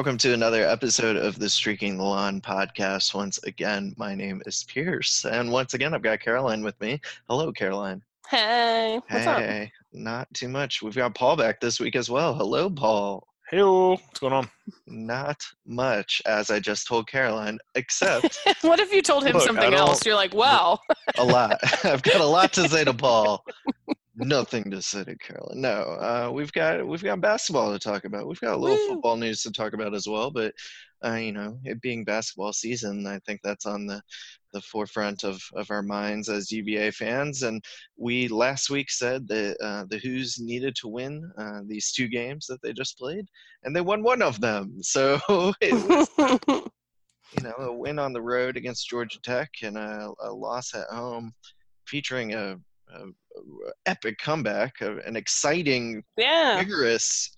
All right, welcome to another episode of the Streaking the Lawn podcast. Once again, my name is Pierce, and once again, I've got Caroline with me. Hello, Caroline. Hey, what's up? hey, not too much. We've got Paul back this week as well. Hello, Paul. Hey, what's going on? Not much, as I just told Caroline, except what if you told him Look, something else? You're like, well, a lot. I've got a lot to say to Paul. Nothing to say to Caroline. No, uh, we've got we've got basketball to talk about. We've got a little Woo. football news to talk about as well. But uh, you know, it being basketball season, I think that's on the the forefront of of our minds as UVA fans. And we last week said that uh, the Hoos needed to win uh, these two games that they just played, and they won one of them. So it was you know, a win on the road against Georgia Tech and a, a loss at home, featuring a epic comeback, a, an exciting, yeah. vigorous,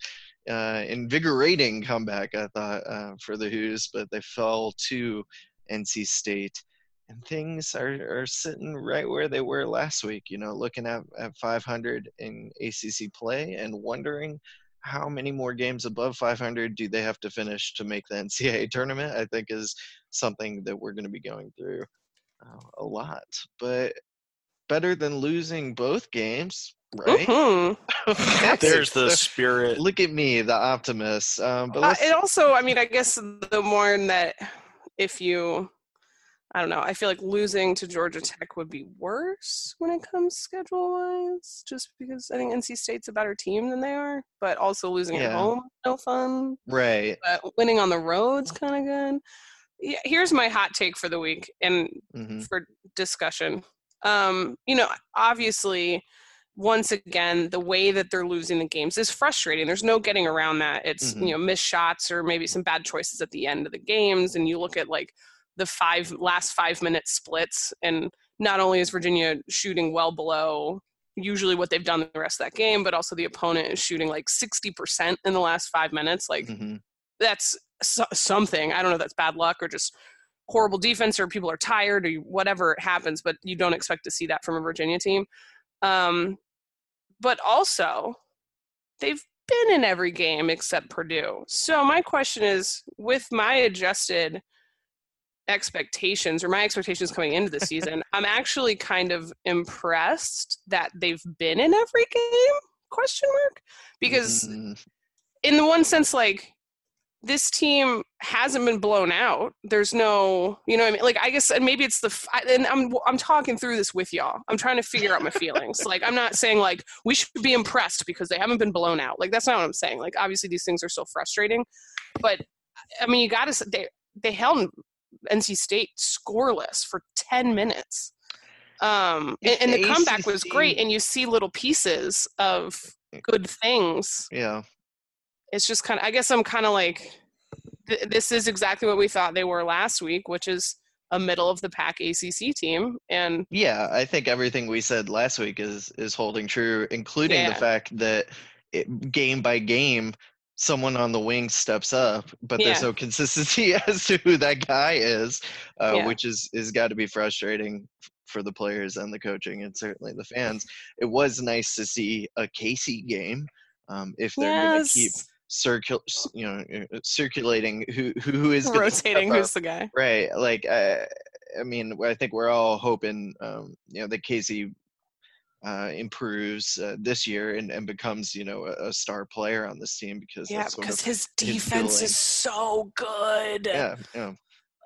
uh, invigorating comeback. I thought uh, for the Hoos, but they fell to NC State. And things are, are sitting right where they were last week, you know, looking at, at 500 in ACC play and wondering how many more games above 500 do they have to finish to make the NCAA tournament? I think is something that we're going to be going through uh, a lot. But better than losing both games, right? Mhm. There's the So, spirit. Look at me, the optimist. Um, but Uh, it also, I mean, I guess the more that if you, I don't know, I feel like losing to Georgia Tech would be worse when it comes schedule wise, just because I think NC State's a better team than they are, but also losing at Yeah. home, no fun. right. But winning on the road's kind of good. Yeah, here's my hot take for the week, and hmm for discussion. Um, you know, obviously, once again, the way that they're losing the games is frustrating. There's no getting around that. It's Mhm. you know missed shots or maybe some bad choices at the end of the games, and you look at like the five last five minute splits, and not only is Virginia shooting well below usually what they've done the rest of that game, but also the opponent is shooting like 60% in the last five minutes. Like hmm that's so- something. I don't know if that's bad luck or just horrible defense or people are tired or you- whatever it happens, but you don't expect to see that from a Virginia team. Um, but also, they've been in every game except Purdue. So my question is, with my adjusted expectations or my expectations coming into the season, I'm actually kind of impressed that they've been in every game? Question mark because Mhm. in the one sense like this team hasn't been blown out. There's no you know what i mean? Like i guess and maybe it's the and i'm i'm talking through this with y'all. I'm trying to figure out my feelings. Like i'm not saying like we should be impressed because they haven't been blown out. Like that's not what i'm saying. Like obviously these things are so frustrating but i mean you gotta s- they they held nc state scoreless for 10 minutes. Um and, and the the comeback was great and you see little pieces of good things. Yeah. It's just kind of i guess i'm kind of like th- this is exactly what we thought they were last week which is a middle of the pack acc team and Yeah, I think everything we said last week is is holding true, including the fact that it, game by game, someone on the wing steps up, but there's no consistency as to who that guy is, uh, Yeah. which is is got to be frustrating for the players and the coaching and certainly the fans. It was nice to see a Casey game. Um, if they're going to keep yes circul, you know, uh, circulating who who is rotating who's the guy Right. Like, uh, I mean, I think we're all hoping, um, you know, that Casey uh, improves uh, this year and, and becomes, you know, a, a star player on this team because yeah because his his defense feeling. is so good yeah, yeah.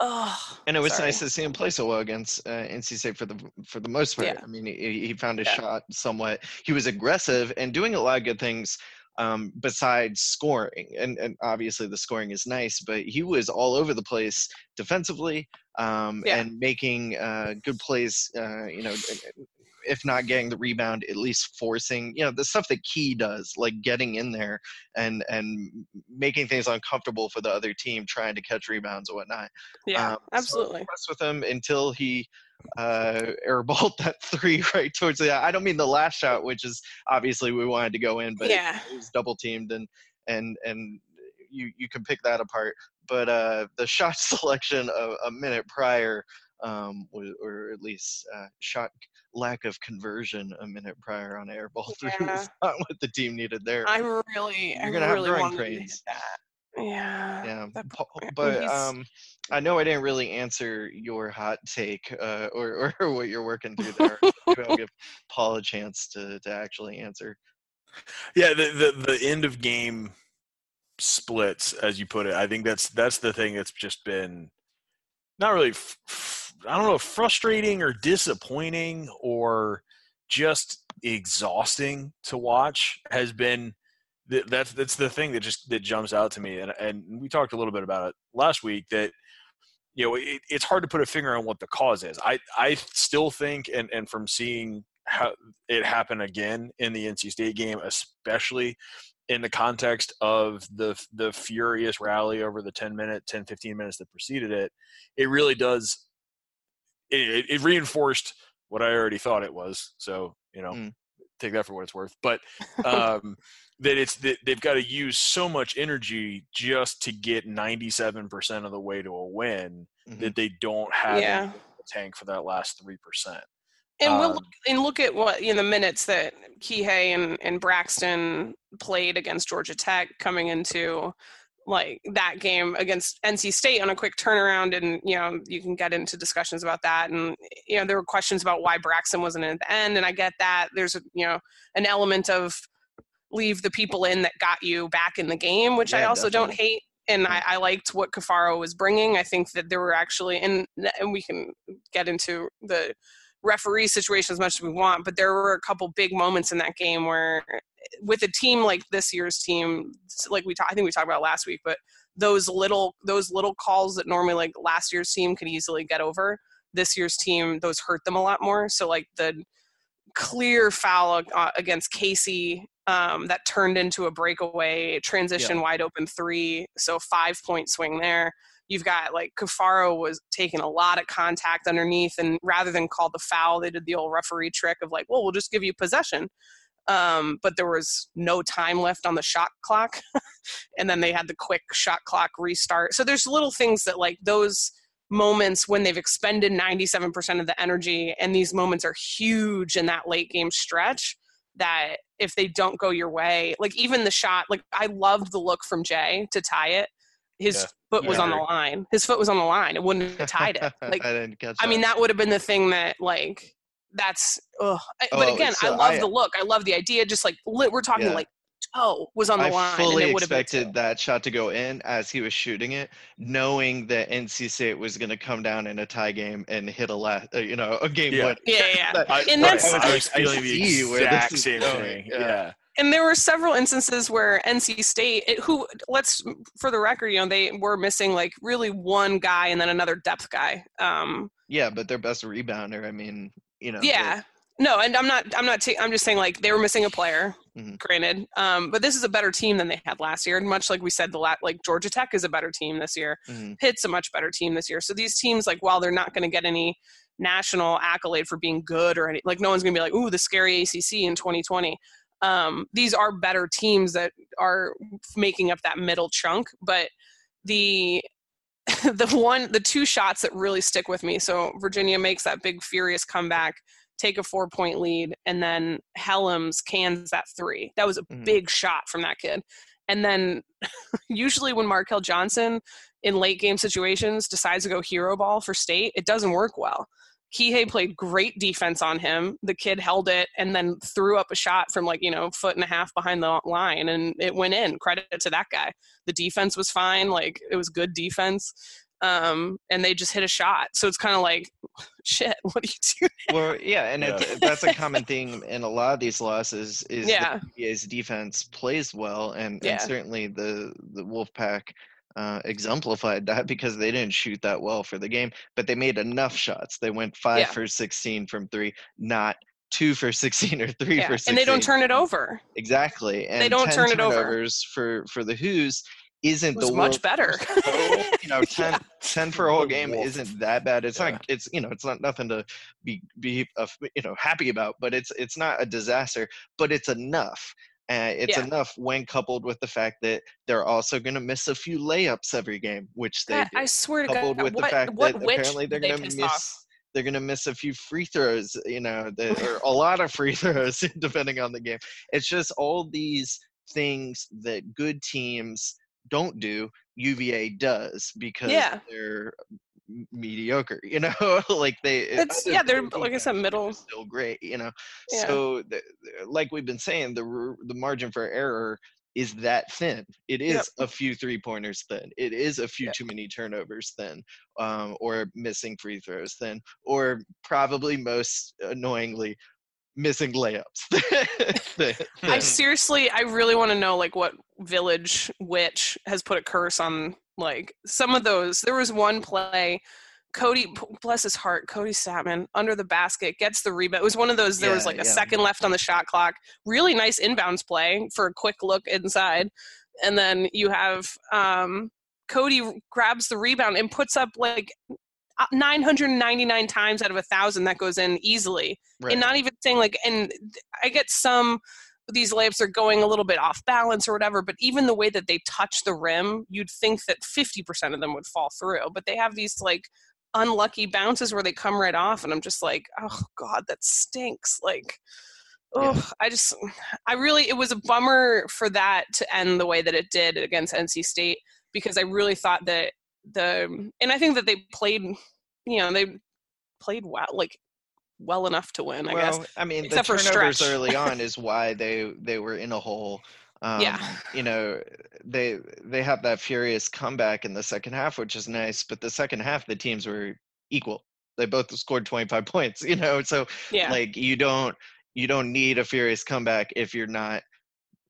oh And it was sorry. nice to see him play so well against uh, NC State for the for the most part. Yeah. I mean, he, he found his Yeah. shot somewhat. He was aggressive and doing a lot of good things um, besides scoring. And and obviously the scoring is nice, but he was all over the place defensively um, Yeah. and making uh, good plays. Uh, you know. If not getting the rebound, at least forcing, you know, the stuff that Key does, like getting in there and and making things uncomfortable for the other team, trying to catch rebounds and whatnot yeah um, so absolutely impressed with him until he uh airballed that three right towards the I don't mean the last shot, which is obviously we wanted to go in, but yeah it was double teamed and and and you you can pick that apart. But uh the shot selection of a minute prior um was, or at least uh shot lack of conversion a minute prior on airball three was not what the team needed there. i'm really You're i gonna have really growing to hit pains. that Yeah. Yeah, that poor- but um, I know I didn't really answer your hot take uh, or or what you're working through there. Maybe I'll give Paul a chance to to actually answer. Yeah, the, the the end of game splits, as you put it. I think that's that's the thing that's just been not really. F- f- I don't know, frustrating or disappointing or just exhausting to watch has been. Th- That's that's the thing that just that jumps out to me, and and we talked a little bit about it last week that you know it, it's hard to put a finger on what the cause is. I I still think, and and from seeing how it happen again in the NC State game, especially in the context of the the furious rally over the 10 minute 10 15 minutes that preceded it it really does it, it reinforced what i already thought it was so you know Mm. take that for what it's worth but um that it's that they've got to use so much energy just to get 97% of the way to a win Mhm. that they don't have Yeah. in the tank for that last 3% And we'll Um, look, and look at what in the minutes that Kihei and, and Braxton played against Georgia Tech coming into like that game against NC State on a quick turnaround and you know you can get into discussions about that and you know there were questions about why Braxton wasn't in at the end and I get that there's a you know an element of leave the people in that got you back in the game which I Yeah, also don't hate and I, I liked what Caffaro was bringing. I think that there were actually and and we can get into the referee situation as much as we want, but there were a couple big moments in that game where, with a team like this year's team, like we talked, I think we talked about last week, but those little those little calls that normally like last year's team could easily get over, this year's team those hurt them a lot more. So like the clear foul uh, against Casey um, that turned into a breakaway transition wide open three, so five point swing there you've got like Caffaro was taking a lot of contact underneath, and rather than call the foul, they did the old referee trick of like, well, we'll just give you possession. Um, but there was no time left on the shot clock, and then they had the quick shot clock restart. So there's little things that like those moments when they've expended 97% of the energy, and these moments are huge in that late game stretch. That if they don't go your way, like even the shot, like I loved the look from Jay to tie it. His Yeah. foot was Yeah. on the line. His foot was on the line. It wouldn't have tied it. Like I didn't catch. I mean, that. that would have been the thing that like that's. Ugh. I- But Oh, again, I love I- the look. I love the idea. Just like we're talking Yeah. like toe was on the I line, fully and it would have expected that shot to go in as he was shooting it, knowing that NC State was going to come down in a tie game and hit a last, uh, you know, a game Yeah. winner. Yeah, yeah. yeah. That- I, And right, that's- I was I feeling the see exact same thing. yeah. yeah. and there were several instances where NC State, it, who let's for the record, you know, they were missing like really one guy and then another depth guy. Um, Yeah, but their best rebounder. I mean, you know. yeah, no, and I'm not, I'm not, ta- I'm just saying like they were missing a player. Mhm. Granted, um, but this is a better team than they had last year. And much like we said, the la- like Georgia Tech is a better team this year. mhm. Pitt's a much better team this year. So these teams, like, while they're not going to get any national accolade for being good or any, like, no one's going to be like, ooh, the scary ACC in 2020. Um, these are better teams that are making up that middle chunk. But the the one, the two shots that really stick with me. So Virginia makes that big furious comeback, take a four point lead, and then Hellems cans that three. That was a Mhm. big shot from that kid. And then usually when Markell Johnson in late game situations decides to go hero ball for state, it doesn't work well. Kihei played great defense on him. The kid held it and then threw up a shot from like, you know, foot and a half behind the line and it went in. Credit to that guy. The defense was fine. Like it was good defense. Um, and they just hit a shot. So it's kind of like, shit, what do you do? Well, yeah, and Yeah. It's, that's a common thing in a lot of these losses is Yeah. the PBA's defense plays well, and, Yeah. and certainly the the Wolfpack uh, exemplified that because they didn't shoot that well for the game, but they made enough shots. They went five Yeah. for sixteen from three, not two for sixteen or three Yeah. for sixteen. And they don't turn it over. exactly. And they don't 10 turn it over. for for the Hoos isn't was the much better. total. you know, 10, Yeah. 10 for a whole game isn't that bad. It's Yeah. not. It's you know, it's not nothing to be be uh, you know happy about, but it's it's not a disaster. But it's enough. Uh, it's Yeah. enough when coupled with the fact that they're also going to miss a few layups every game, which they do. I swear to coupled God, with the what, fact what that apparently they're they going to miss off? they're going to miss a few free throws, you know, that, or a lot of free throws depending on the game. It's just all these things that good teams don't do, UVA does because Yeah. they're mediocre. You know, like they. It's- yeah, they're, like I said, middle. Still great. You know, Yeah. so the- like we've been saying, the the margin for error is that thin. It is Yep. a few three pointers thin. It is a few Yep. too many turnovers thin, um, or missing free throws thin, or probably most annoyingly missing layups. I seriously, I really want to know like what village witch has put a curse on like some of those. There was one play, Kody, bless his heart, Kody Stattmann under the basket gets the rebound. It was one of those. There was like a yeah. second left on the shot clock. Really nice inbounds play for a quick look inside, and then you have um, Kody grabs the rebound and puts up like. Uh, 999 times out of a thousand that goes in easily right. and not even saying like and i get some these layups are going a little bit off balance or whatever but even the way that they touch the rim you'd think that 50% of them would fall through but they have these like unlucky bounces where they come right off and i'm just like oh god that stinks like Yeah. oh i just i really it was a bummer for that to end the way that it did against nc state because i really thought that the and i think that they played you know they played well like well enough to win i guess well, I mean, Except the turnovers early on is why they they were in a hole. Um, Yeah. You know, they they have that furious comeback in the second half, which is nice. But the second half, the teams were equal. They both scored 25 points. You know, so yeah like you don't you don't need a furious comeback if you're not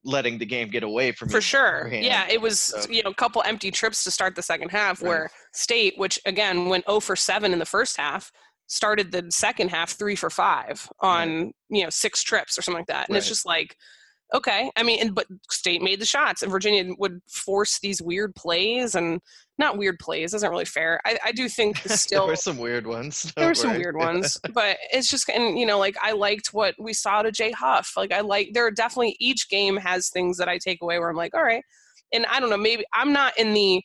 letting the game get away from you for sure yeah it was So- you know a couple empty trips to start the second half Right. where state which again went 0 for 7 in the first half started the second half 3 for 5 on you know six trips or something like that. And it's just like okay i mean and but state made the shots and virginia would force these weird plays and not weird plays isn't really fair i, I do think the there still were some weird ones. there were some weird ones but it's just and you know like i liked what we saw to jay huff. Like i like there are definitely each game has things that i take away where i'm like all right and i don't know maybe i'm not in the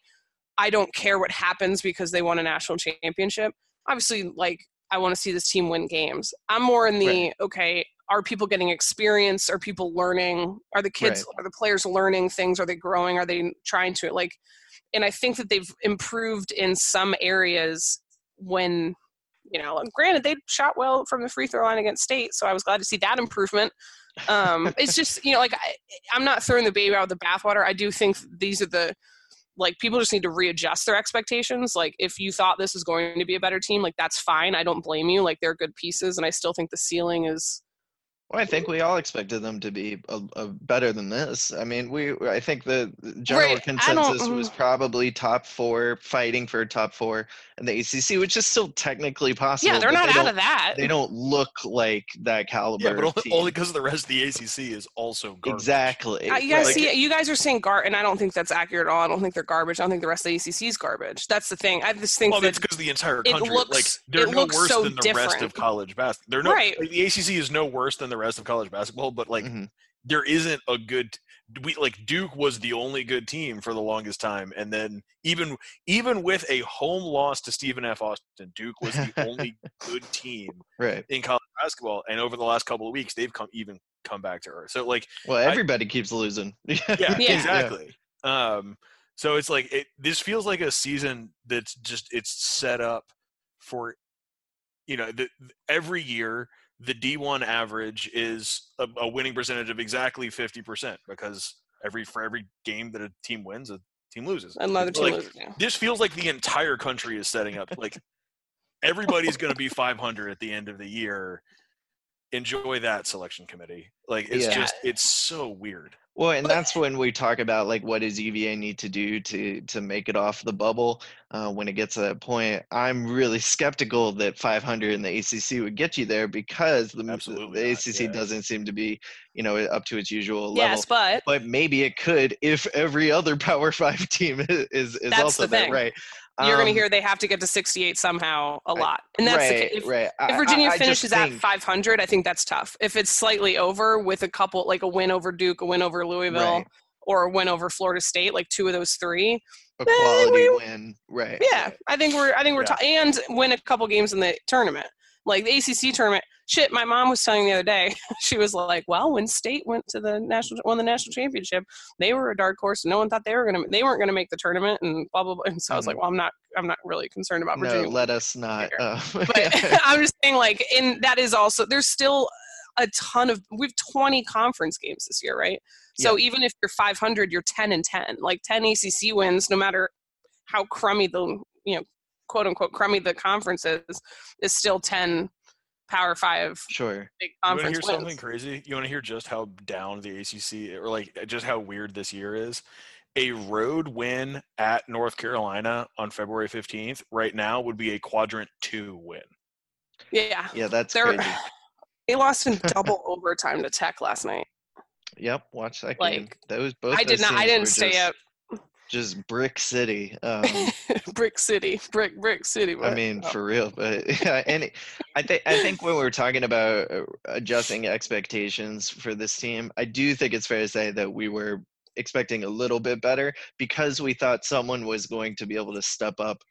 i don't care what happens because they won a national championship. Obviously like i want to see this team win games. I'm more in the Right. okay are people getting experience? Are people learning? Are the kids are the players learning things? Are they growing? Are they trying to like and i think that they've improved in some areas when you know granted they shot well from the free throw line against state so i was glad to see that improvement. Um it's just you know like I, i'm not throwing the baby out with the bathwater. I do think these are the like people just need to readjust their expectations. Like if you thought this was going to be a better team like that's fine. I don't blame you. Like they're good pieces and i still think the ceiling is Well, I think we all expected them to be a, a better than this. I mean, we I think the the general Right, consensus was probably top four, fighting for top four in the ACC, which is still technically possible. yeah they're not they out of that They don't look like that caliber. Yeah, but only, team. only because the rest of the ACC is also garbage. exactly. Uh, you guys Like, see, you guys are saying gar, and I don't think that's accurate at all. I don't think they're garbage. I don't think the rest of the ACC is garbage. That's the thing. I just think Well, that that's because the entire it country, like, looks- they're it no looks worse so than the rest of different. college basketball. They're no, Right. like, the ACC is no worse than the rest of college basketball, but like, mhm. there isn't a good. We like Duke was the only good team for the longest time, and then even even with a home loss to Stephen F. Austin, Duke was the only good team Right. in college basketball. And over the last couple of weeks, they've come even come back to earth. So like, Well, everybody keeps losing. yeah, Yeah. exactly. Um, so it's like it, this feels like a season that's just it's set up for, you know, the, every year the D1 average is a, a winning percentage of exactly fifty percent because every for every game that a team wins, a team loses. another team like, loses. Yeah. This feels like the entire country is setting up like everybody's going to be 500 at the end of the year. Enjoy that selection committee. Like it's Yeah. just it's so weird. Well, and that's when we talk about like what does UVA need to do to to make it off the bubble uh, when it gets to that point. I'm really skeptical that 500 in the ACC would get you there because the, Absolutely the not, ACC yeah. doesn't seem to be you know up to its usual level. Yes, but But maybe it could if every other Power Five team is is, also thing. right? You're going to Um, hear they have to get to 68 somehow a lot, and that's the right, if, right. If Virginia I just finishes at think- 500, I think that's tough. If it's slightly over with a couple, like a win over Duke, a win over Louisville, Right. or a win over Florida State, like two of those three, a quality we- win, right? yeah, right. I think we're I think we're Yeah. ta- and win a couple games in the tournament. Like the ACC tournament, shit. My mom was telling me the other day. She was like, "Well, when State went to the national, won the national championship, they were a dark horse. And no one thought they were gonna, they weren't gonna make the tournament, and blah blah blah." And so I was like, "Well, I'm not, I'm not really concerned about Virginia." No, let us not. Uh, but I'm just saying, like, and that is also there's still a ton of we've 20 conference games this year, right? So even if you're 500, you're 10 and 10. Like 10 ACC wins, no matter how crummy the you know quote unquote crummy the conference is, is still 10 Power Five sure. big You want to hear wins. something crazy? You want to hear just how down the ACC or like just how weird this year is? A road win at North Carolina on February 15th right now would be a quadrant two win. Yeah, Yeah, that's they're crazy. they lost in double overtime to Tech last night. Yep, watch that game. like, Those both. I did not. I didn't were stay just, up. Just brick city. Um, brick City, brick brick City. I mean, oh. for real. But yeah, and I think I think when we're talking about uh, adjusting expectations for this team, I do think it's fair to say that we were expecting a little bit better because we thought someone was going to be able to step up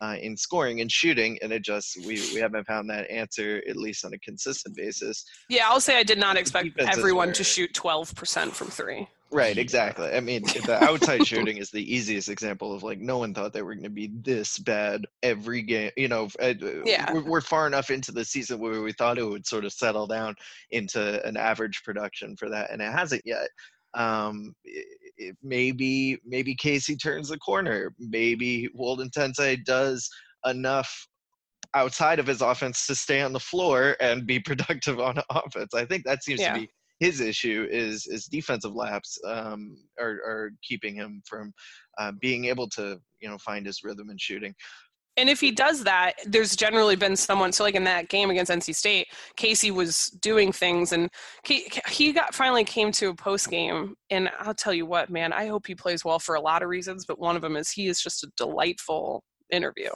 uh, in scoring and shooting, and it just we we haven't found that answer at least on a consistent basis. yeah, I'll say I did not expect everyone to shoot 12% from three. Right, exactly. I mean, the outside shooting is the easiest example of like no one thought they were going to be this bad every game. You know, uh, Yeah. we're, far enough into the season where we thought it would sort of settle down into an average production for that, and it hasn't yet. Um, maybe maybe Casey turns the corner. Maybe Woldetensae does enough outside of his offense to stay on the floor and be productive on offense. I think that seems Yeah. to be his issue is is defensive laps um, are, are keeping him from uh, being able to you know find his rhythm and shooting. And if he does that, there's generally been someone. So, like in that game against NC State, Casey was doing things, and he, he got finally came to a post game. And I'll tell you what, man, I hope he plays well for a lot of reasons, but one of them is he is just a delightful interview.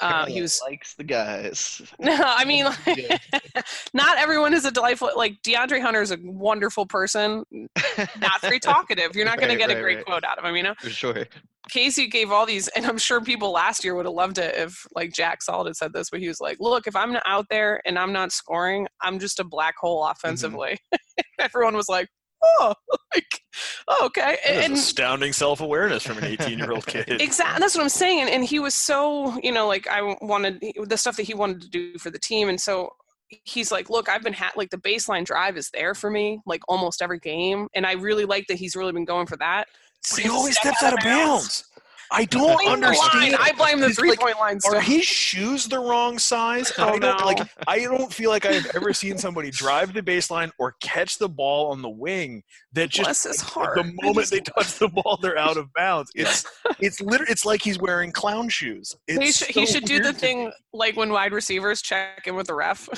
Uh, he was likes the guys. no, I mean, Yeah. not everyone is a delightful. Like DeAndre Hunter is a wonderful person, not very talkative. You're not going to get a great right. quote out of him, you know. for sure. Casey gave all these, and I'm sure people last year would have loved it if, like, Jack Salt had said this, but he was like, "Look, if I'm not out there and I'm not scoring, I'm just a black hole offensively." Everyone was like, "Oh, like, oh, okay." Is And, astounding self awareness from an 18 year old kid. exactly, that's what I'm saying. And, and he was so, you know, like I wanted the stuff that he wanted to do for the team, and so he's like, "Look, I've been ha- like the baseline drive is there for me, like almost every game, and I really like that he's really been going for that." But he always steps out of bounds. I don't Blame understand. I blame the He's three like, point line. Stuff. Are his shoes the wrong size? Oh, I don't no. like. I don't feel like I've ever seen somebody drive the baseline or catch the ball on the wing that just Bless his heart. the moment just- they touch the ball, they're out of bounds. It's it's literally it's like he's wearing clown shoes. It's he should, he should do the thing me. like when wide receivers check in with the ref.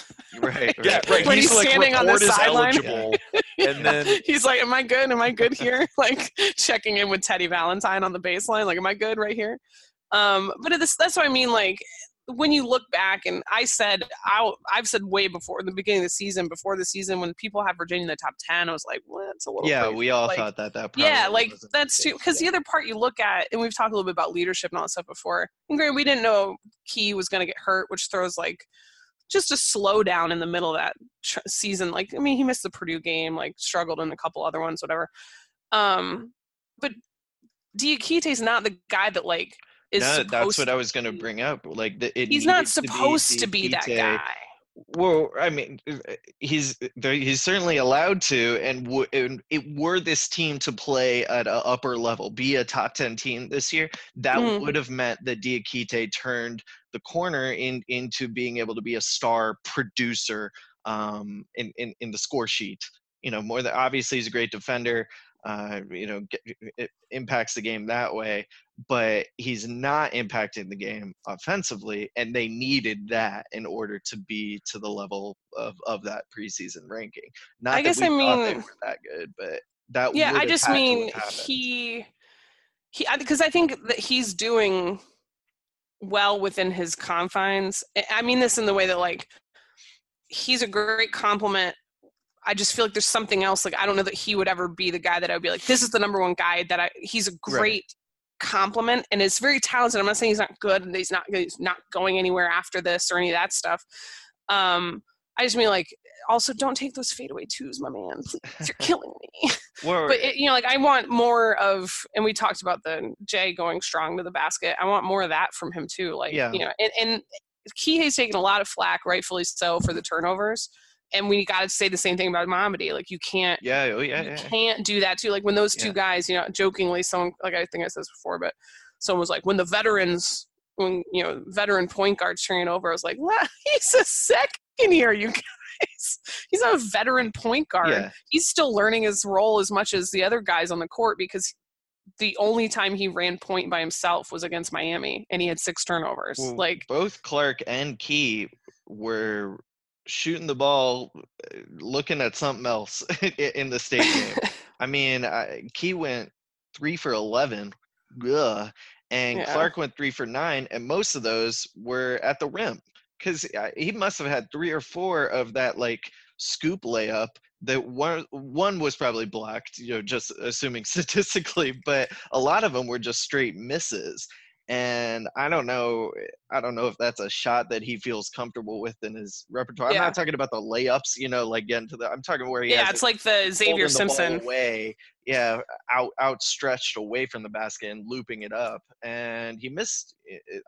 Right. Yeah, right. right. When he's, he's like standing on the sideline. eligible, and then He's like, "Am I good? Am I good here?" Like checking in with Teddy Valentine on the baseline. Like, "Am I good right here?" Um, but this, that's what I mean. Like when you look back, and I said, I, I've said way before in the beginning of the season, before the season, when people have Virginia in the top ten, I was like, "Well, that's a little." Yeah, crazy." we all Like, thought that. That yeah like that's too because the other part you look at and we've talked a little bit about leadership and all that stuff before and granted we didn't know key was going to get hurt which throws like just a slowdown in the middle of that tr- season like i mean he missed the purdue game like struggled in a couple other ones whatever um but Diakite's not the guy that like is No, that's what I was going to bring up. Like, the, it he's not needed to be supposed to be that guy Well, I mean, uh, he's he's certainly allowed to, and, w- and it were this team to play at an upper level, be a top ten team this year, that Mhm. would have meant that Diakite turned the corner in into being able to be a star producer um, in, in in the score sheet. You know, more than obviously he's a great defender. Uh, you know, get, it impacts the game that way, but he's not impacting the game offensively, and they needed that in order to be to the level of, of that preseason ranking. Not I that guess we I thought they mean- were that good, but that yeah i just mean he he because i think that he's doing well within his confines I- i mean this in the way that like he's a great compliment i just feel like there's something else like i don't know that he would ever be the guy that i would be like this is the number one guy that i he's a Right. great compliment and is very talented i'm not saying he's not good and he's not he's not going anywhere after this or any of that stuff Um, I just mean like also don't take those fadeaway twos, my man. Please, you're killing me. But it, you know, like I want more of, and we talked about the Jay going strong to the basket. I want more of that from him too. Like, Yeah. you know, and, and Kihei's taken a lot of flack, rightfully so, for the turnovers. And we got to say the same thing about Mamadi. Like, you can't, yeah, oh, yeah, you yeah. can't do that too. Like when those two Yeah. guys, you know, jokingly, someone like I think I said this before, but someone was like, when the veterans, when you know, veteran point guards turning over, I was like, what? He's a second year, you guys. He's not a veteran point guard Yeah. he's still learning his role as much as the other guys on the court because the only time he ran point by himself was against Miami and he had six turnovers. Well, like both Clark and Key were shooting the ball, uh, looking at something else in the state game. I mean, I, Key went three for eleven, ugh, and Yeah. Clark went three for nine, and most of those were at the rim because he must have had three or four of that like scoop layup. That one one was probably blocked, you know, just assuming statistically, but a lot of them were just straight misses. And I don't know, I don't know if that's a shot that he feels comfortable with in his repertoire. I'm not talking about the layups, you know, like getting to the. I'm talking where he yeah, has it's it like the Xavier holding the Simpson. away, yeah, out outstretched away from the basket and looping it up, and he missed.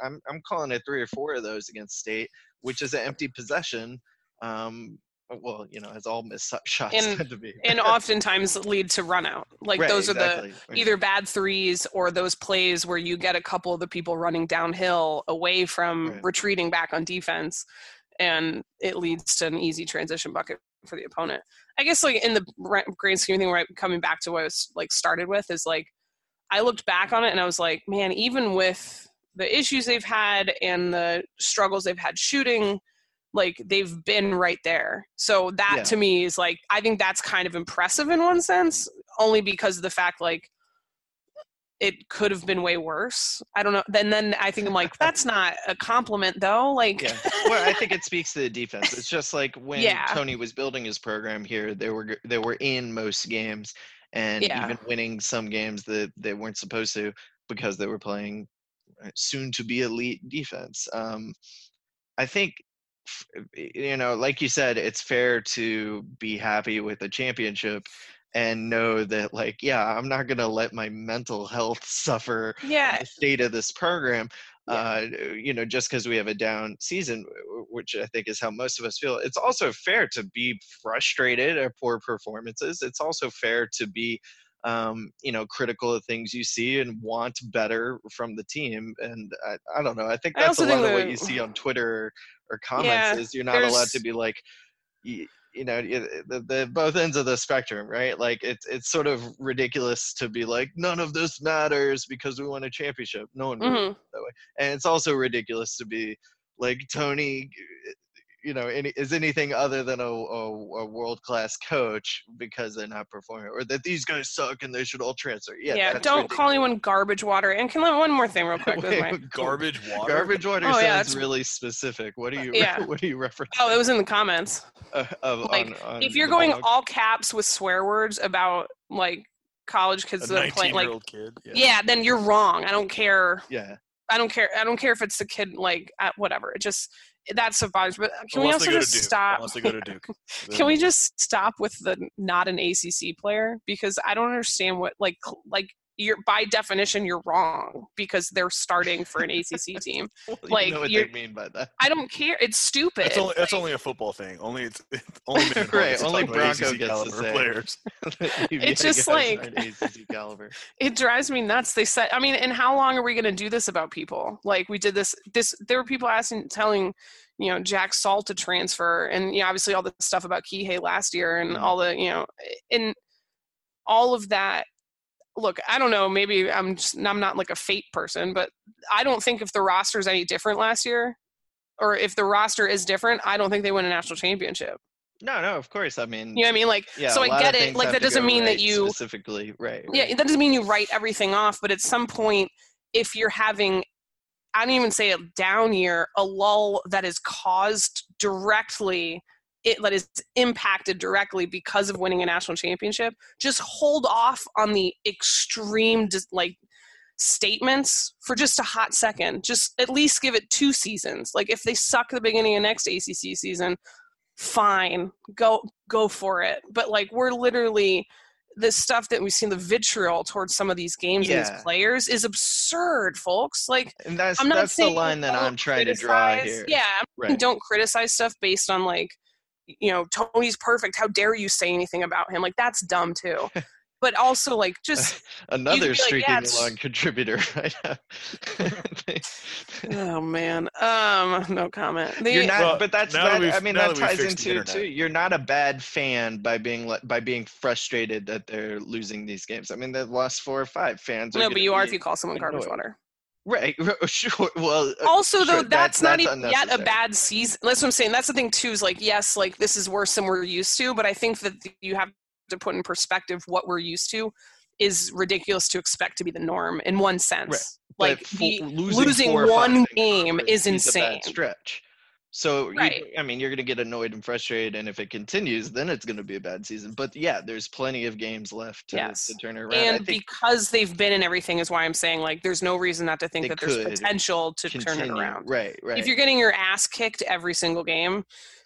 I'm I'm calling it three or four of those against State, which is an empty possession. Um, Uh, well, you know, as all missed shots And- tend to be. And oftentimes lead to run out. Like Right, those are the either bad threes or those plays where you get a couple of the people running downhill away from Right. retreating back on defense and it leads to an easy transition bucket for the opponent i guess like in the grand scheme of thing right coming back to what i was like started with is like i looked back on it and i was like man even with the issues they've had and the struggles they've had shooting like they've been right there so that Yeah. to me is like i think that's kind of impressive in one sense only because of the fact like it could have been way worse i don't know then then i think i'm like that's not a compliment though like yeah. Well, I think it speaks to the defense. It's just like when Yeah. Tony was building his program here, they were they were in most games, and Yeah. even winning some games that they weren't supposed to because they were playing uh, soon to be elite defense. Um, I think you know, like you said, it's fair to be happy with a championship and know that like yeah i'm not going to let my mental health suffer yeah. the state of this program Yeah. uh, you know just because we have a down season which i think is how most of us feel. It's also fair to be frustrated at poor performances. It's also fair to be um, you know critical of things you see and want better from the team and i, I don't know i think that's a also lot of what you see on twitter or comments Yeah, is you're not allowed to be like you, you know the, the both ends of the spectrum right like it's it's sort of ridiculous to be like none of this matters because we won a championship no one Mhm. that way. And it's also ridiculous to be like Tony, you know, any, is anything other than a, a, a world class coach because they're not performing, or that these guys suck and they should all transfer. Yeah, yeah, don't call ridiculous. anyone garbage water and can I one more thing real quick with Wait, my Garbage water. Garbage water Oh, yeah, sounds that's- really specific. What do you? Yeah. What do you reference? oh it was in the comments uh, of, like, on, on if you're going blog? all caps with swear words about like college kids that are playing like 19-year-old kid. yeah then you're wrong i don't care yeah, I don't care. I don't care if it's the kid, like uh, whatever. It just that stuff bothers. But can we also just Duke. stop? Unless they go to Duke. Can we just stop with the not an ACC player because I don't understand what like like you're by definition you're wrong because they're starting for an ACC team. Well, you Like, know what they mean by that. I don't care. It's stupid. That's only, that's only a football thing. Only it's only Right, only Bronco ACC gets to caliber say. players. It's just like- ACC caliber. it drives me nuts. They said, I mean, and how long are we going to do this about people? Like we did this. This there were people asking, telling, you know, Jack Salt to transfer, and you know, obviously all the stuff about Kihei last year, and Mhm. all the, you know, and all of that. Look, I don't know. Maybe I'm just I'm not like a fate person, but I don't think if the roster is any different last year, or if the roster is different, I don't think they win a national championship. No, no, of course. I mean, You know what I mean? Like, yeah, so I get it. Like that doesn't mean that you specifically right. yeah, that doesn't mean you write everything off, but at some point, if you're having, I don't even say a down year, a lull that is caused directly, it that is impacted directly because of winning a national championship, just hold off on the extreme, like statements for just a hot second. Just at least give it two seasons. Like if they suck the beginning of next ACC season, fine, go go for it. But like we're literally the stuff that we've seen the vitriol towards some of these games and these players is absurd, folks. Like And that's I'm not that's the line that I'm trying to draw here. Yeah, Right. don't criticize stuff based on like you know tony's perfect how dare you say anything about him like that's dumb too but also like just Another be like, streaking yeah, along contributor. Right oh man um no comment the, you're not, Well, but that's that that, I mean that that ties into too. You're not a bad fan by being by being frustrated that they're losing these games. I mean they've lost four or five fans. no but you are be- if you call someone garbage annoyed. water right. Sure. Well, uh, also though sure, that's, not even yet a bad season that's what i'm saying that's the thing too is like yes like this is worse than we're used to but i think that you have to put in perspective what we're used to is ridiculous to expect to be the norm in one sense But like the, losing, losing four or five one game is bad insane. stretch. So you- I mean, you're going to get annoyed and frustrated, and if it continues, then it's going to be a bad season. But yeah, there's plenty of games left to, Yes. to turn around. I and think because they've been in everything is why i'm saying like there's no reason not to think that there's potential to turn it around Right. Right. if you're getting your ass kicked every single game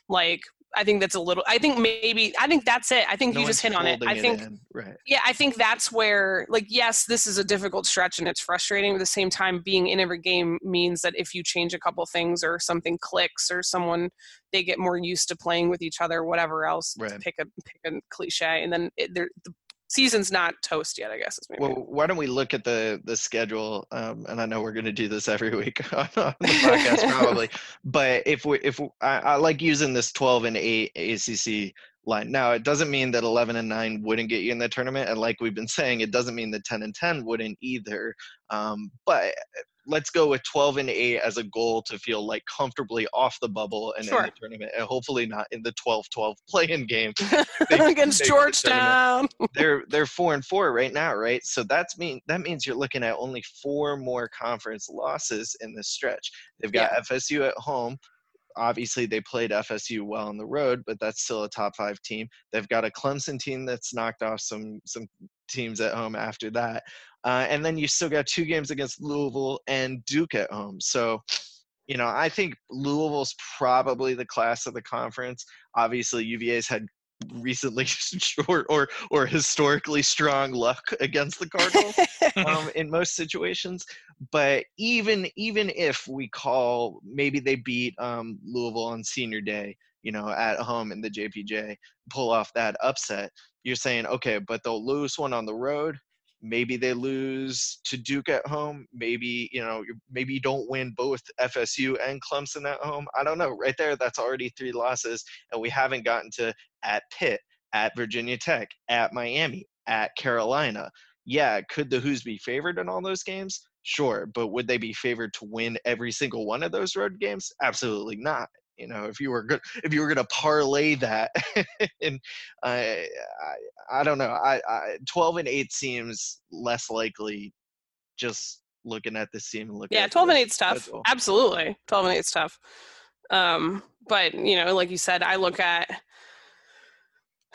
like i think that's a little i think maybe i think that's it i think No you just hit on it i think in. Right. yeah i think that's where like yes this is a difficult stretch and it's frustrating but at the same time being in every game means that if you change a couple things or something clicks or someone they get more used to playing with each other whatever else Right. pick a pick a cliche and then it, there the season's not toast yet i guess is maybe Well, why don't we look at the the schedule? Um, and I know we're going to do this every week on, on the podcast, probably. But if we if we, I, I like using this 12 and 8 ACC line. Now, it doesn't mean that 11 and 9 wouldn't get you in the tournament, and like we've been saying, it doesn't mean that 10 and 10 wouldn't either. Um, but let's go with 12 and 8 as a goal to feel like comfortably off the bubble and in the tournament, and hopefully not in the 12-12 play-in game against make the georgetown they're they're four and four right now, right? So that's mean that means you're looking at only four more conference losses in this stretch. They've got FSU at home. Obviously, they played FSU well on the road, but that's still a top five team. They've got a Clemson team that's knocked off some some teams at home after that, uh, and then you still got two games against Louisville and Duke at home. So, you know, I think Louisville's probably the class of the conference. Obviously, UVA's had recently short or or historically strong luck against the Cardinals um, in most situations. But even even if we call maybe they beat um, Louisville on Senior Day, you know, at home in the JPJ, pull off that upset, you're saying okay, but they'll lose one on the road. Maybe they lose to Duke at home. Maybe you know, maybe you don't win both FSU and Clemson at home. I don't know. Right there, that's already three losses, and we haven't gotten to at Pitt, at Virginia Tech, at Miami, at Carolina. Yeah, could the Hoos be favored in all those games? Sure, but would they be favored to win every single one of those road games? Absolutely not. You know, if you were good, if you were going to parlay that, and I, I, I don't know. I, I, twelve and eight seems less likely. Just looking at this team and looking. yeah 12 and the 8 tough absolutely 12 and 8 tough um but you know like you said i look at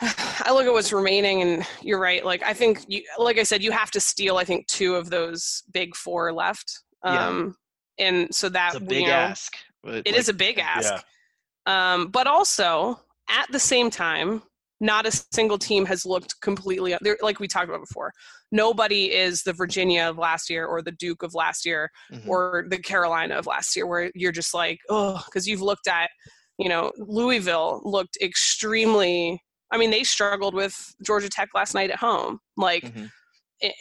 i look at what's remaining and you're right like i think you like i said you have to steal i think two of those big four left Yeah. um and so that It's a you big know, ask. it like, is a big ask Yeah. Um, but also at the same time, not a single team has looked completely. Like we talked about before, nobody is the Virginia of last year or the Duke of last year mhm. or the Carolina of last year, where you're just like, oh, because you've looked at, you know, Louisville looked extremely. I mean, they struggled with Georgia Tech last night at home, like Mhm.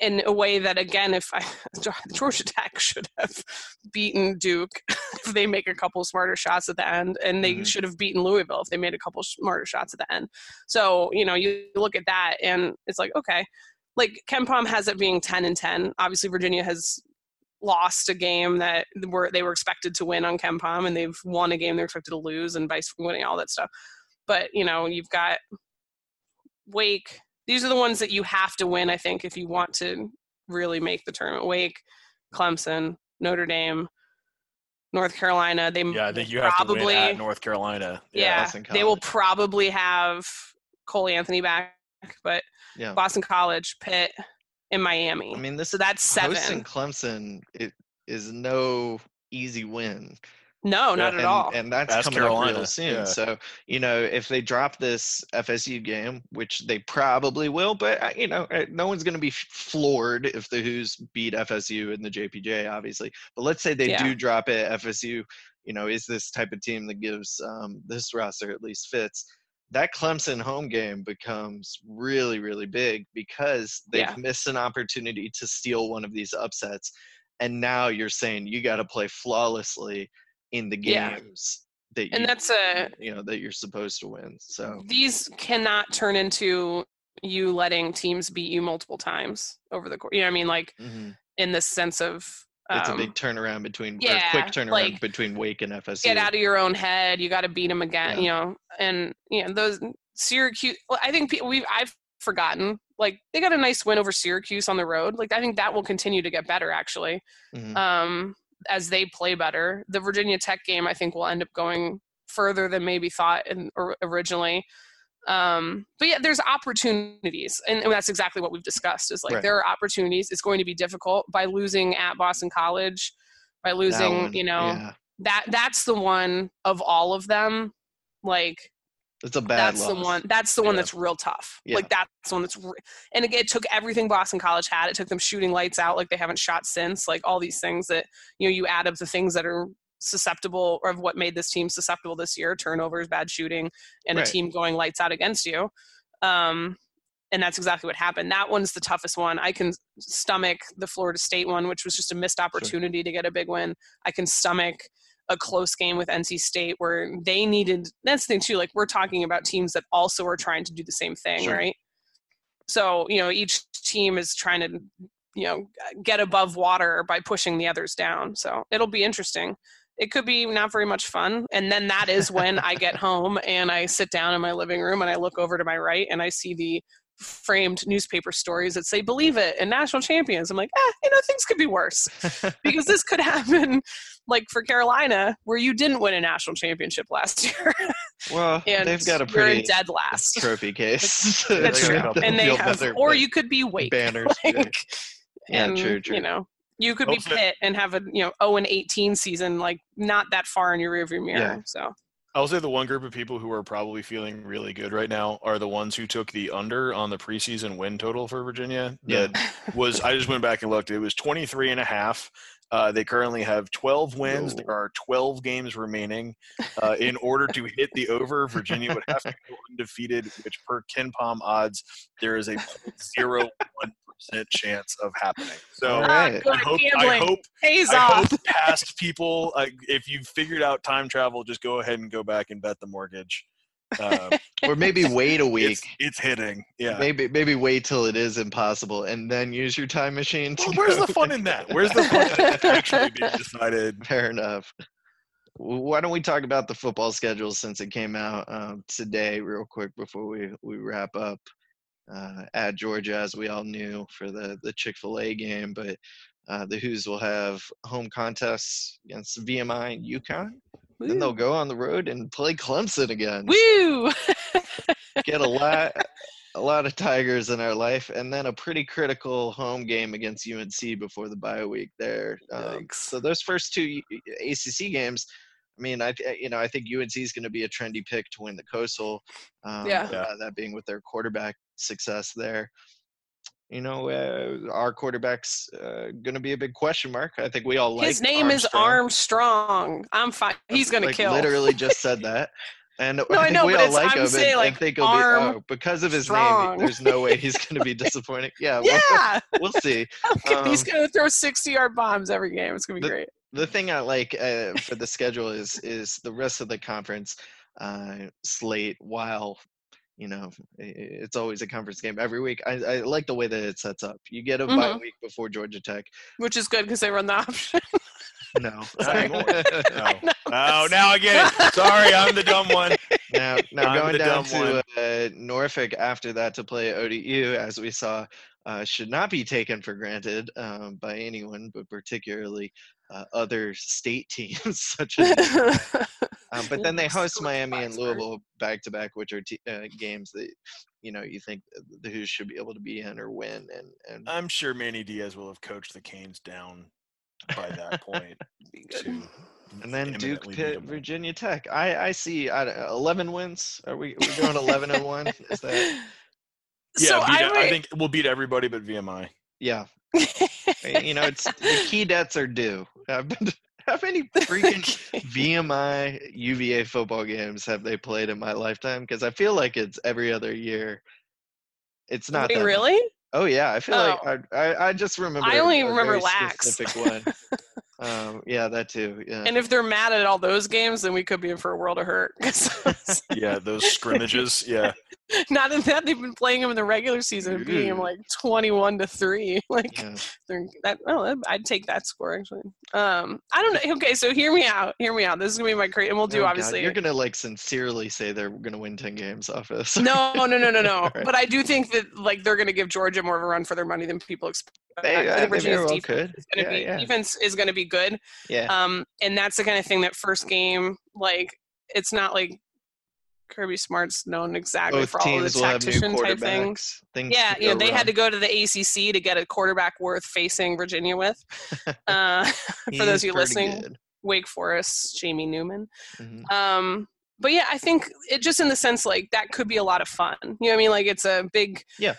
In a way that, again, if I Georgia Tech should have beaten Duke if they make a couple smarter shots at the end, and they Mhm. should have beaten Louisville if they made a couple smarter shots at the end. So you know, you look at that, and it's like, okay, like Ken Pom has it being ten and ten. Obviously, Virginia has lost a game that were they were expected to win on Ken Pom, and they've won a game they're expected to lose, and vice winning all that stuff. But you know, you've got Wake. These are the ones that you have to win, I think, if you want to really make the tournament. Wake, Clemson, Notre Dame, North Carolina. They Yeah, I think you have probably, to win at North Carolina. yeah, Boston they will probably have Cole Anthony back, but Yeah. Boston College, Pitt, in Miami. I mean, this so that's hosting seven. Clemson it is no easy win. No, not and, at all. And that's That's coming up real soon. yeah. So you know, if they drop this FSU game, which they probably will, but uh, you know, uh, no one's going to be floored if the Hoos beat FSU in the JPJ, obviously. But let's say they Yeah. do drop it. FSU, you know, is this type of team that gives um, this roster at least fits. That Clemson home game becomes really, really big because they've Yeah. missed an opportunity to steal one of these upsets. And now you're saying you got to play flawlessly in the Yeah. games that you and that's a you know that you're supposed to win. So these cannot turn into you letting teams beat you multiple times over the course. You know what I mean? Like mhm. in the sense of it's um, a big turnaround between yeah, quick turnaround like, between Wake and FSU. get out of your own head. You got to beat them again. Yeah. You know, and you know those Syracuse. well, I think people we I've forgotten. Like they got a nice win over Syracuse on the road. Like I think that will continue to get better actually. Mhm. um, as they play better. The Virginia Tech game, I think, will end up going further than maybe thought in, or originally. Um, but yeah, there's opportunities, and, and that's exactly what we've discussed. Is like Right. there are opportunities. It's going to be difficult by losing at Boston College, by losing, one, you know, yeah. that that's the one of all of them. Like it's a bad that's loss. the one. That's the one Yeah. that's real tough. Yeah. Like that's the one that's, re- and again, it took everything Boston College had. It took them shooting lights out like they haven't shot since. Like all these things that you know you add up the things that are susceptible or of what made this team susceptible this year: turnovers, bad shooting, and Right. a team going lights out against you. Um, and that's exactly what happened. That one's the toughest one. I can stomach the Florida State one, which was just a missed opportunity to get a big win. I can stomach a close game with NC State where they needed. That's the thing too. Like we're talking about teams that also are trying to do the same thing, Sure. right? So you know, each team is trying to you know get above water by pushing the others down. So it'll be interesting. It could be not very much fun, and then that is when I get home and I sit down in my living room and I look over to my right and I see the framed newspaper stories that say "Believe it" and national champions. I'm like, eh, you know, things could be worse because this could happen like for Carolina where you didn't win a national championship last year well, and they've got a pretty dead last. trophy case. That's true. And they have, or you could be Wake. banners. like. Yeah, and true, true. you know, you could be Pitt and have a you know 0 and 18 season like not that far in your rearview mirror. Yeah. So I'll say the one group of people who are probably feeling really good right now are the ones who took the under on the preseason win total for Virginia. Yeah. That was I just went back and looked. It was 23 and a half. Uh, they currently have 12 wins. Whoa. There are 12 games remaining. Uh, in order to hit the over, Virginia would have to go undefeated, which per KenPom odds, there is a 0.01% chance of happening. So Ah, right. I hope, I hope pays I off. hope past people, uh, if you've figured out time travel, just go ahead and go back and bet the mortgage. Um, or maybe wait a week. it's, it's hitting. Yeah. Maybe maybe wait till it is impossible and then use your time machine. To Well, where's the fun in that? Where's the fun in it actually being decided? Fair enough. Why don't we talk about the football schedule since it came out um, today, real quick, before we, we wrap up uh, at Georgia, as we all knew for the, the Chick fil A game. But uh, the Hoos will have home contests against VMI and UConn. Then they'll go on the road and play Clemson again. Woo! Get a lot. A lot of Tigers in our life, and then a pretty critical home game against UNC before the bye week. There, um, so those first two ACC games, I mean, I you know I think UNC is going to be a trendy pick to win the Coastal. Um, Yeah. Yeah. uh, that being with their quarterback success there. You know, uh, our quarterback's uh, going to be a big question mark. I think we all like His name is Armstrong. I'm fine. He's gonna like, kill. Literally just said that. And I I think know, we but all it's- like I'm him saying, and, like, and think he'll be oh, because of his Strong. name. There's no way he's going to be disappointing. Yeah, we'll, yeah, we'll see. he's um, gonna throw 60 yard bombs every game. It's gonna be The- great. the thing I like uh, for the schedule is is the rest of the conference uh, slate. While you know i- i- it's always a conference game every week, I, I like the way that it sets up. You get a bye Mhm. week before Georgia Tech. Which is good because they run the option. No, Not anymore. No. Oh, now I get it. Sorry, I'm the dumb one. now now I'm going the down to uh, Norfolk after that to play ODU, as we saw, uh, should not be taken for granted um, by anyone, but particularly uh, other state teams such as. Uh, Um, but then they host Miami and Louisville back to back, which are t- uh, games that you know you think the Hoos should be able to be in or win. And and I'm sure Manny Diaz will have coached the Canes down by that point. Be good. and then Duke, imminently Pitt. Virginia Tech. I I see I don't- eleven wins. Are we we going eleven and one? Is that Yeah, so beat, I, I, think we'll beat everybody but VMI. yeah? You know, it's the Keydets are due. I've been, how many freaking eh. VMI UVA football games have they played in my lifetime? Because I feel like it's every other year. It's not Wait, really? Oh yeah, I feel Oh. like I, I I just remember. I only remember lax. Specific one. Um, yeah, that too. Yeah. And if they're mad at all those games, then we could be in for a world of hurt. Yeah, those scrimmages. Yeah, Not in that they've been playing them in the regular season, and beating them like twenty-one to three. Like yeah. they're that. Oh, I'd take that score actually. Um, I don't know. Okay, so hear me out. Hear me out. This is gonna be my great, and we'll do Oh, God, obviously. you're gonna like sincerely say they're gonna win ten games off this. no, no, no, no, no. Alright. But I do think that like they're going to give Georgia more of a run for their money than people expect. They- I uh, think they very Virginia's defense could. is going Yeah, to be yeah. defense is going to be good. yeah. Um, and that's the kind of thing that first game, like, it's not like Kirby Smart's known exactly Both for all of the teams will have new tactician type things. Things Yeah, you know, they wrong. had to go to the ACC to get a quarterback worth facing Virginia with. Uh, for those of you listening, good. Wake Forest, Jamie Newman. Mhm. Um, but yeah, I think it just in the sense like that could be a lot of fun. You know what I mean? Like it's a big. Yeah.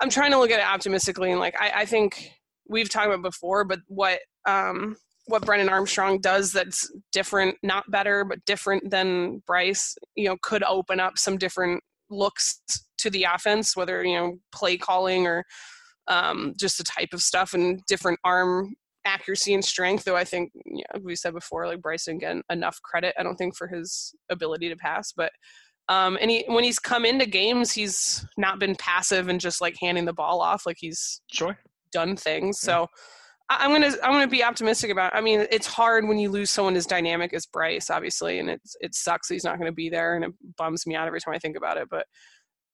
I'm trying to look at it optimistically, and like I, I think we've talked about before, but what um what Brennan Armstrong does that's different, not better, but different than Bryce, you know, could open up some different looks to the offense, whether you know play calling or um, just the type of stuff and different arm accuracy and strength. Though I think, yeah, we said before, like Bryce didn't get enough credit. I don't think for his ability to pass, but um, and he when he's come into games, he's not been passive and just like handing the ball off. Like he's Sure. done things. Yeah. So I- I'm gonna I'm gonna be optimistic about. I mean, it's hard when you lose someone as dynamic as Bryce, obviously, and it's it sucks that he's not gonna be there, and it bums me out every time I think about it. But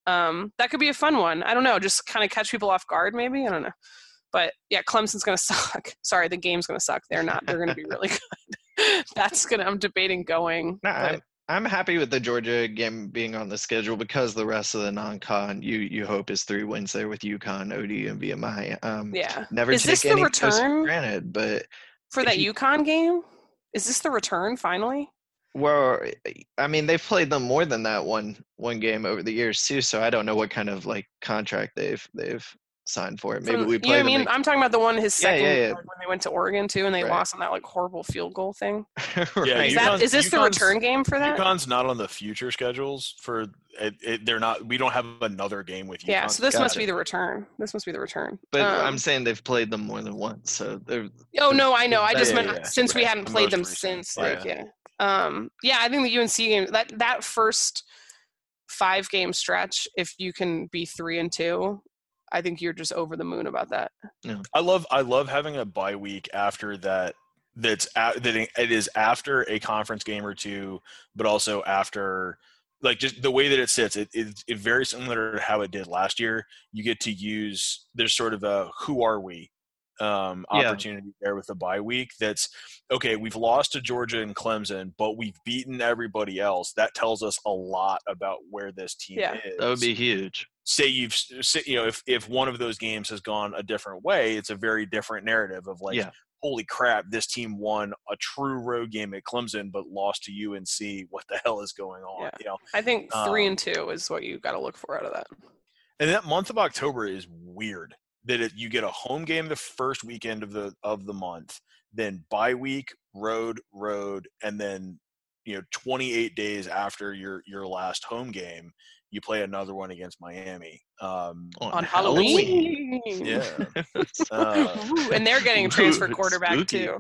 um, that could be a fun one. I don't know, just kind of catch people off guard, maybe. I don't know. But yeah, Clemson's gonna suck. Sorry, the game's gonna suck. They're not. They're gonna be really good. That's gonna. I'm debating going. I'm I'm happy with the Georgia game being on the schedule because the rest of the non-con you you hope is three wins there with UConn, OD, and VMI. Um, yeah. never Is take this any of those for return? granted, but For that you- UConn game, is this the return finally? well, I mean they've played them more than that one one game over the years too. So I don't know what kind of like contract they've they've signed for it. Maybe From- we you know play I mean? in- I'm talking about the one his second yeah, yeah. like, when they went to Oregon too, and they Right. lost on that like horrible field goal thing. Yeah, right. Is, that, UConn's- is this the return game for that? UConn's not on the future schedules for it, it, They're not. We don't have another game with UConn. yeah, so this must Gotcha. be the return. This must be the return. But Um, I'm saying they've played them more than once, so they're oh no, I know. I just Yeah, meant yeah, since we hadn't The played them recent, since, like yeah. yeah. Um, yeah, I think the UNC game that that first five game stretch, if you can be three and two, I think you're just over the moon about that. I love I love having a bye week after that. That's a, that it is after a conference game or two, but also after like just the way that it sits. It it, it very similar to how it did last year. You get to use there's sort of a who are we um, Yeah. opportunity there with the bye week. That's okay. We've lost to Georgia and Clemson, but we've beaten everybody else. That tells us a lot about where this team Yeah. is that would be huge. Say you've say, you know if if one of those games has gone a different way it's a very different narrative of like Yeah. holy crap this team won a true road game at clemson but lost to unc what the hell is going on Yeah. you know I think three Um, and two is what you got to look for out of that. and that month of october is weird that it, you get a home game the first weekend of the of the month then bye week road road and then you know 28 days after your your last home game you play another one against miami um On Halloween. yeah Uh, Ooh, and they're getting a transfer quarterback spooky. too.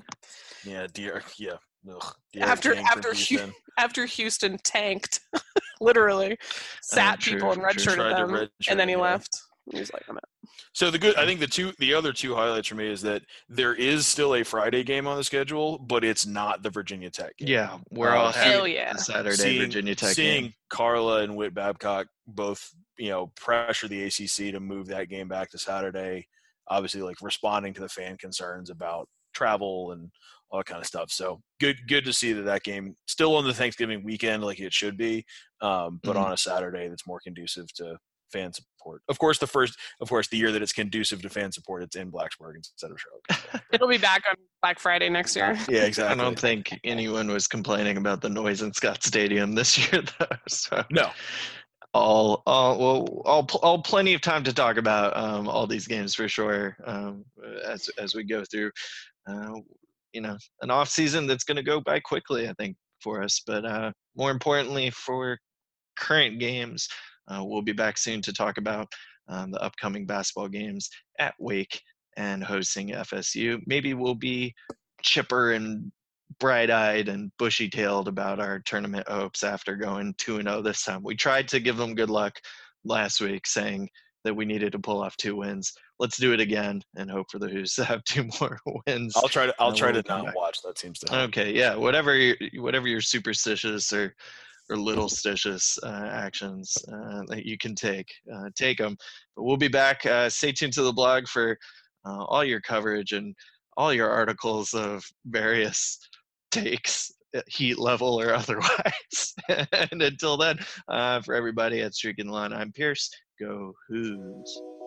Yeah, dear. Yeah. Ugh, After- D'Eriq King from after Houston After Houston tanked, literally sat true, people and true. redshirted Tried to them, redshirt and then he yeah. left. He's like, I'm out. So the good, I think the two, the other two highlights for me is that there is still a Friday game on the schedule, but it's not the Virginia Tech game. Yeah, we're Uh, all happy Hell yeah. Saturday seeing, Virginia Tech game. seeing game. Carla and Whit Babcock both, you know, pressure the ACC to move that game back to Saturday. Obviously, like responding to the fan concerns about travel and all that kind of stuff. So good, good to see that that game still on the Thanksgiving weekend like it should be, um, but Mhm. on a Saturday that's more conducive to fan support. Of course, the first, of course, the year that it's conducive to fan support, it's in Blacksburg instead of Charlotte. It'll be back on Black Friday next year. yeah, exactly. I don't think anyone was complaining about the noise in Scott Stadium this year, though. So no, all, all, well, all, pl- all plenty of time to talk about um, all these games for sure um, as as we go through. Uh, you know, an off season that's going to go by quickly, I think, for us. But uh, more importantly, for current games, uh, we'll be back soon to talk about um, the upcoming basketball games at Wake and hosting FSU. Maybe we'll be chipper and bright-eyed and bushy-tailed about our tournament hopes after going 2 and 0 this time. We tried to give them good luck last week saying that we needed to pull off two wins. Let's do it again and hope for the Hoos to have two more wins. I'll try to. I'll try we'll to not back. watch. That seems to. Okay, yeah, whatever your whatever your superstitious or or little stitious uh, actions uh, that you can take, uh, take them. But we'll be back. Uh, stay tuned to the blog for uh, all your coverage and all your articles of various takes, heat level or otherwise. and until then, for everybody at Streak and Lawn, I'm Pierce. Go Hoos.